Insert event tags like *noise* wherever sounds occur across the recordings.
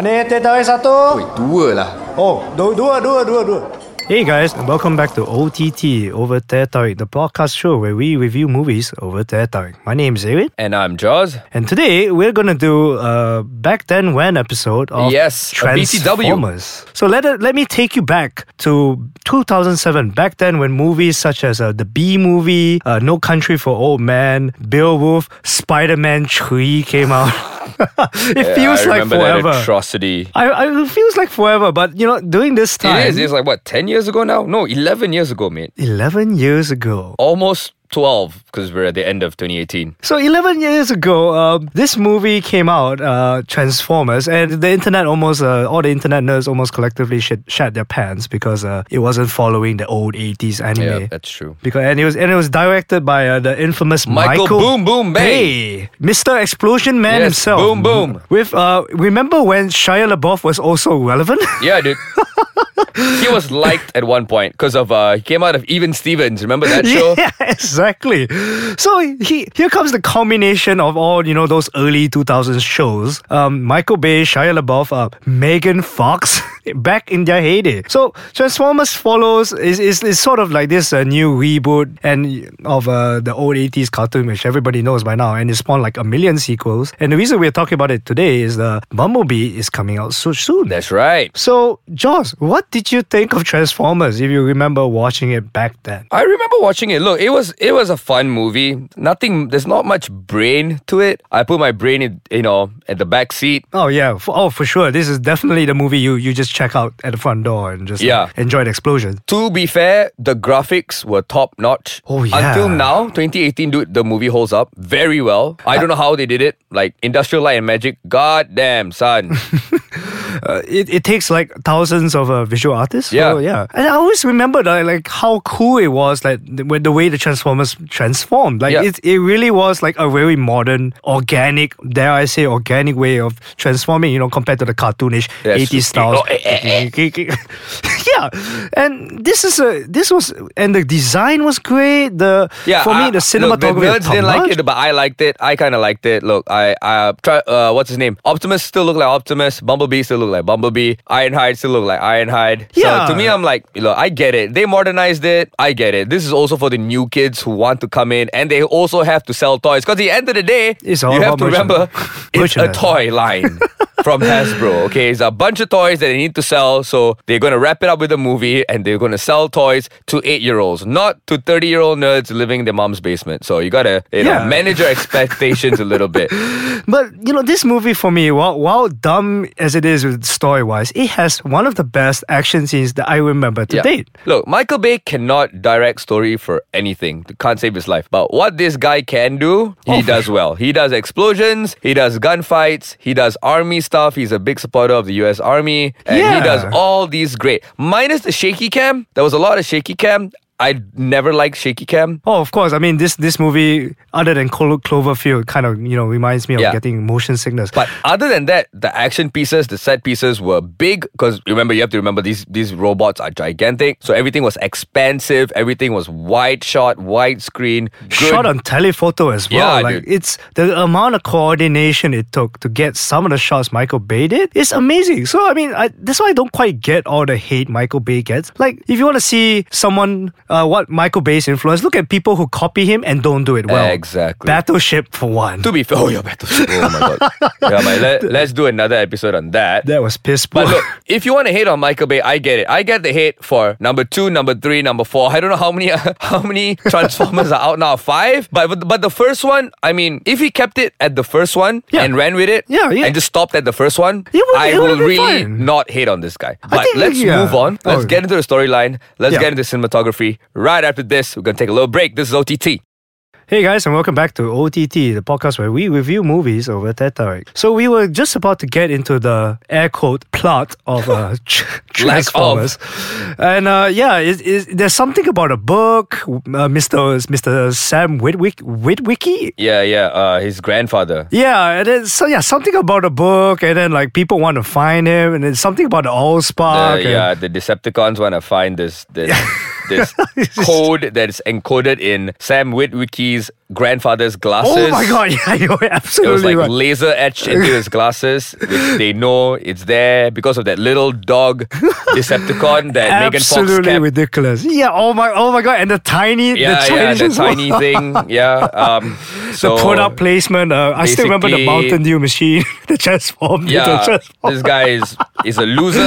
Mana teh tahu satu? Oi, dua lah. Oh, dua, dua, dua, dua, dua. Hey guys, and welcome back to OTT Over Tarik, the podcast show where we review movies over Tarik. My name is David, And I'm Jaws. and today we're gonna do a back then when episode of Yes. Transformers. So let let me take you back to 2007. Back then, when movies such as uh, the Bee Movie, uh, No Country for Old Men, Beowulf, Spider Man 3 came out. *laughs* it feels I like forever. atrocity. I, I, it feels like forever, but you know, during this time, It is. It's like what, ten years ago now? No, eleven years ago, mate. 11 years ago. Almost twelve because we're at the end of 2018. So 11 years ago, uh, this movie came out, uh, Transformers, and the internet almost, uh, all the internet nerds almost collectively shit, shat their pants because uh, it wasn't following the old 80s anime. Yeah, that's true. Because and it was and it was directed by uh, the infamous Michael Michael, Boom Boom Bay. Mr. Explosion Man Yes, himself. Boom Boom. With uh, remember when Shia LaBeouf was also relevant? Yeah, dude. *laughs* he was liked at one point because of uh, he came out of Even Stevens. Remember that *laughs* show? Yeah, exactly. So he here comes the culmination of all you know those early 2000s shows. Um, Michael Bay, Shia LaBeouf, uh, Megan Fox, *laughs* back in their heyday. So Transformers follows is is, is sort of like this uh, new reboot and of uh, the old 80s cartoon, which everybody knows by now, and it spawned like a million sequels. And the reason we're talking about it today is the Bumblebee is coming out so soon. That's right. so, Joss, what did you think of Transformers if you remember watching it back then? I remember watching it. Look, it was it was a fun movie. Nothing. There's not much brain to it. I put my brain in, you know, at the back seat. Oh yeah, for, oh for sure. This is definitely the movie you you just check out at the front door and just Yeah. uh, enjoy the explosion. To be fair, the graphics were top notch. Oh, yeah. Until now, 2018, dude, the movie holds up very well. I don't know how they did it. Like Industrial Light and Magic. God damn, son. *laughs* Uh, it, it takes like thousands of uh, visual artists. Yeah. So, yeah. And I always remember that, like how cool it was, like the, the way the Transformers transformed. Like Yeah. it it really was like a very modern, organic, dare I say, organic way of transforming. You know, compared to the cartoonish 80s true. styles. Oh, eh, *laughs* yeah, and this is a this was and the design was great. The Yeah, for me I- the look, cinematography. the was didn't like it, but I liked it. I kind of liked it. Look, I I try. Uh, what's his name? Optimus still look like Optimus. Bumblebee still look like Bumblebee. Ironhide still look like Ironhide. Yeah. So to me, I'm like, look, I get it. They modernized it. I get it. This is also for the new kids who want to come in, and they also have to sell toys. Because at the end of the day, It's all you have to remember, *laughs* it's a toy line. *laughs* From Hasbro, okay, it's a bunch of toys that they need to sell, so they're gonna wrap it up with a movie, and they're gonna sell toys to eight-year-olds, not to thirty-year-old nerds living in their mom's basement. So you gotta, you know, manage your expectations a little bit. *laughs* But you know, this movie for me, while, while dumb as it is story wise, it has one of the best action scenes that I remember to Yeah. date. Look, Michael Bay cannot direct story for anything. Can't save his life. But what this guy can do, he Oh, does well. He does explosions, he does gunfights, he does army stuff. He's a big supporter of the US Army. And he does all these great. Minus the shaky cam. There was a lot of shaky cam. I never liked shaky cam. Oh, of course. I mean, this this movie, other than Clo- Cloverfield, kind of you know reminds me of Yeah. getting motion sickness. But other than that, the action pieces, the set pieces were big because remember you have to remember these these robots are gigantic. So everything was expansive. Everything was wide shot, wide screen, good Shot on telephoto as well. Yeah, like dude. it's the amount of coordination it took to get some of the shots Michael Bay did is amazing. So I mean, I, that's why I don't quite get all the hate Michael Bay gets. Like, if you want to see someone uh, what Michael Bay's influence, look at people who copy him and don't do it well. Exactly. Battleship for one. To be fair, oh yeah, Battleship. Oh my god. yeah, man, let, *laughs* let's do another episode on that. that was piss poor. But look, if you want to hate on Michael Bay, I get it. I get the hate for number two, number three, number four. I don't know how many *laughs* how many Transformers are out now. Five, but but, but the first one, I mean, if he kept it at the first one Yeah. and ran with it, Yeah, yeah. and just stopped at the first one, would- I will really fine. not hate on this guy. But think, let's yeah. move on. Let's Oh. get into the storyline. Let's Yeah. get into cinematography. Right after this, we're gonna take a little break. This is OTT. Hey guys, and welcome back to OTT, the podcast where we review movies over Teh Tarik. So we were just about to get into the air quote plot of uh, *laughs* tr- Lack of. Transformers, and uh, yeah, it, it, there's something about a book, uh, Mr. Mr. Sam Witwick Witwicky. Yeah, yeah. Uh, his grandfather. Yeah, and then so yeah, something about a book, and then like people want to find him, and then something about the Uh, Allspark. and- yeah, the Decepticons want to find this this *laughs* this *laughs* code that is encoded in Sam Witwicky's grandfather's glasses. Oh my god, *laughs* yeah, you're absolutely. It was like right. laser etched into his glasses, which *laughs* they know it's there because of that little dog Decepticon that Megan Fox Absolutely ridiculous. Yeah. Oh my. Oh my god. And the tiny. Yeah, the yeah, the tiny thing. Yeah. Um, so the product placement. Uh, I still remember the Mountain Dew machine. the transform. the Yeah, transform. this guy is is a loser.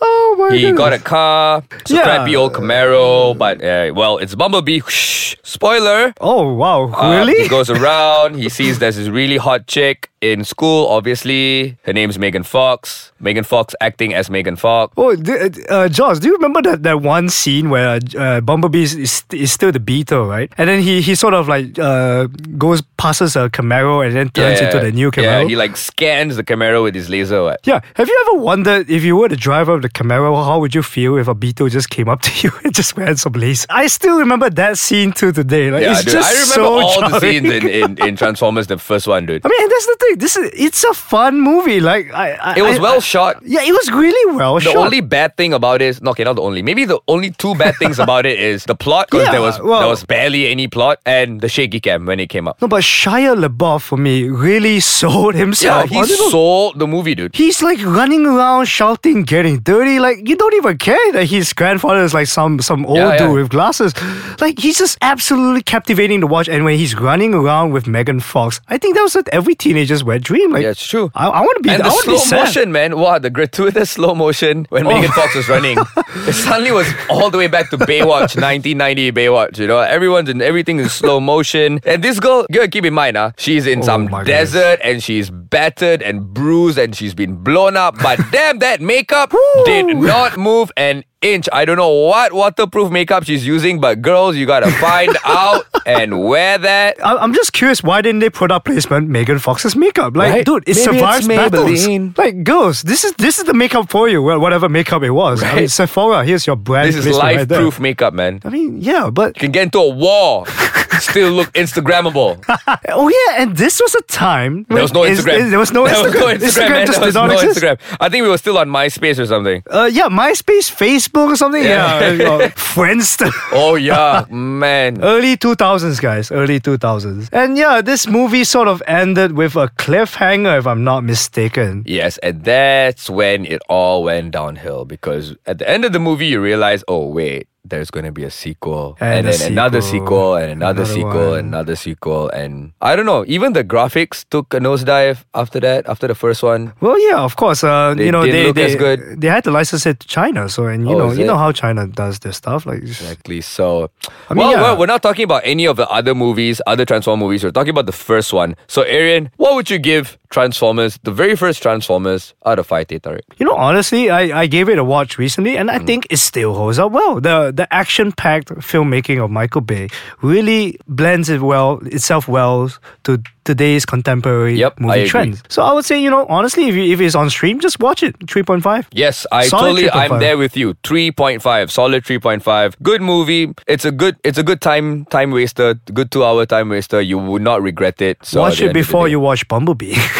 Oh my god. He goodness. got a car, it's a Yeah. crappy old Camaro, but uh, well, it's Bumblebee. Whoosh. Spoiler. Oh wow. Uh, really? He goes *laughs* around. He sees there's this really hot chick in school. Obviously, her name's Megan Fox. Megan Fox acting as Megan Fox. Oh, d- uh, Josh, do you remember that, that one scene where uh, Bumblebee is, is, is still the Beetle, right? And then he, he sort of like uh, goes passes a Camaro and then turns into the new Camaro. Yeah, he like scans the Camaro with his laser. What? Yeah. Have you ever wondered if you were the driver of the Camaro, how would you feel if a Beetle just came up to *laughs* you and just ran some lace? I still remember that scene to today. Like Yeah, it's dude. just I remember so all the scenes in, in, in Transformers, the first one, dude. I mean, that's the thing. This is it's a fun movie. Like I, I It was I- well I- shot. Yeah, it was really well The shot. The only bad thing about it is okay, not the only. Maybe the only two bad things *laughs* about it is the plot because Yeah, there was well- there was barely any plot and the shaky cam when it came up. no, but Shia LaBeouf for me really *laughs* sold himself. Yeah, he I don't know. sold the movie, dude. He's like running around shouting, getting dirty. Like you don't even care that his grandfather is like some some old Yeah, dude yeah. with glasses. Like he's just absolutely captivating to watch. And when he's running around with Megan Fox, I think that was like every teenager's wet dream. Like Yeah, it's true. I, I want to be. And I the to be slow motion, man. Wow, the gratuitous *laughs* slow motion when Oh. Megan Fox was running. *laughs* it suddenly was all the way back to Baywatch, *laughs* 1990 Baywatch. You know, everyone's in everything in slow motion. And this girl, you gotta keep in mind, huh? She's in Oh some my goodness. desert and she's battered and bruised and she's been blown up. But damn, that makeup did not move an inch. I don't know what waterproof makeup she's using, but girls, you gotta find *laughs* out and wear that. I- I'm just curious, why didn't they put up placement Megan Fox's makeup? Like, Right? dude, it Maybe survives it's battles. Maybelline. Like, girls, this is this is the makeup for you. Well, whatever makeup it was. I mean, Right. Sephora, here's your brand. This is placement right there. life-proof makeup, man. I mean, yeah, but You can get into a war, *laughs* *laughs* still look Instagrammable. oh yeah, and this was a time There was no when is- Instagram. there was no *laughs* There was Instagram. no Instagram. man. just There was did not no exist. Instagram. I think we were still on MySpace or something. Uh, yeah, MySpace, Facebook, or something. Yeah. Yeah, uh, *laughs* Friendster. Oh yeah, man. Early 2000s, guys. Early 2000s. And yeah, this movie sort of ended with a cliffhanger, if I'm not mistaken. Yes, and that's when it all went downhill because at the end of the movie you realize, oh wait, there's going to be a sequel, And and, a then another sequel, sequel, and another, another sequel, one. and another sequel, and I don't know. Even the graphics took a nosedive after that, after the first one. Well, yeah, of course. Uh, you know, they look they, as good. they had to license it to China. So, and you Oh, know, you know how China does their stuff. Like, Exactly. So, I mean, well, yeah. well, we're not talking about any of the other movies, other Transformer movies. We're talking about the first one. So, Arian, what would you give Transformers, the very first Transformers, out of five, Tarik? You know, honestly, I, I gave it a watch recently, and I Mm. think it still holds up well. The the action packed filmmaking of Michael Bay really blends it well itself well to today's contemporary Yep, movie trends. So I would say, you know, honestly, if, you, if it's on stream, just watch it. Three point five. Yes, I Solid totally. I'm there with you. Three point five, solid three point five. Good movie. It's a good. It's a good time time waster. Good two hour time waster. You would not regret it. So watch it end of the before you watch Bumblebee. *laughs*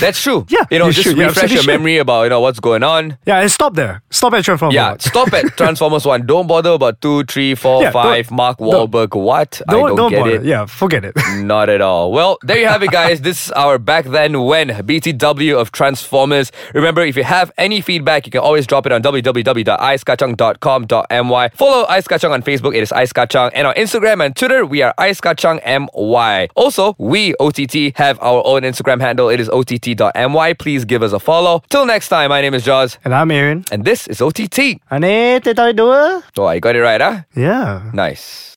That's true. Yeah, you know, you just should. Refresh your should. memory about you know what's going on. yeah, and stop there. Stop at Transformers. Yeah, one. stop at *laughs* Transformers One. Don't bother about two, three, four, Yeah, don't- five. Mark don't- Wahlberg. What? Don't, don't, don't get bother. it. Yeah, forget it. *laughs* Not at all. Well, there you have it, guys. this is our back then when BTW of Transformers. Remember, if you have any feedback, you can always drop it on www.icekachang.com.my. Follow Ice Kachang on Facebook, it is Ice Kachang. And on Instagram and Twitter, we are Ice Kachang MY. Also, we, OTT, have our own Instagram handle, it is OTT.my. Please give us a follow. Till next time, my name is Jaws, and I'm Aaron. and this is OTT. Tayo dua? Oh, I got it right, huh? Yeah. Nice.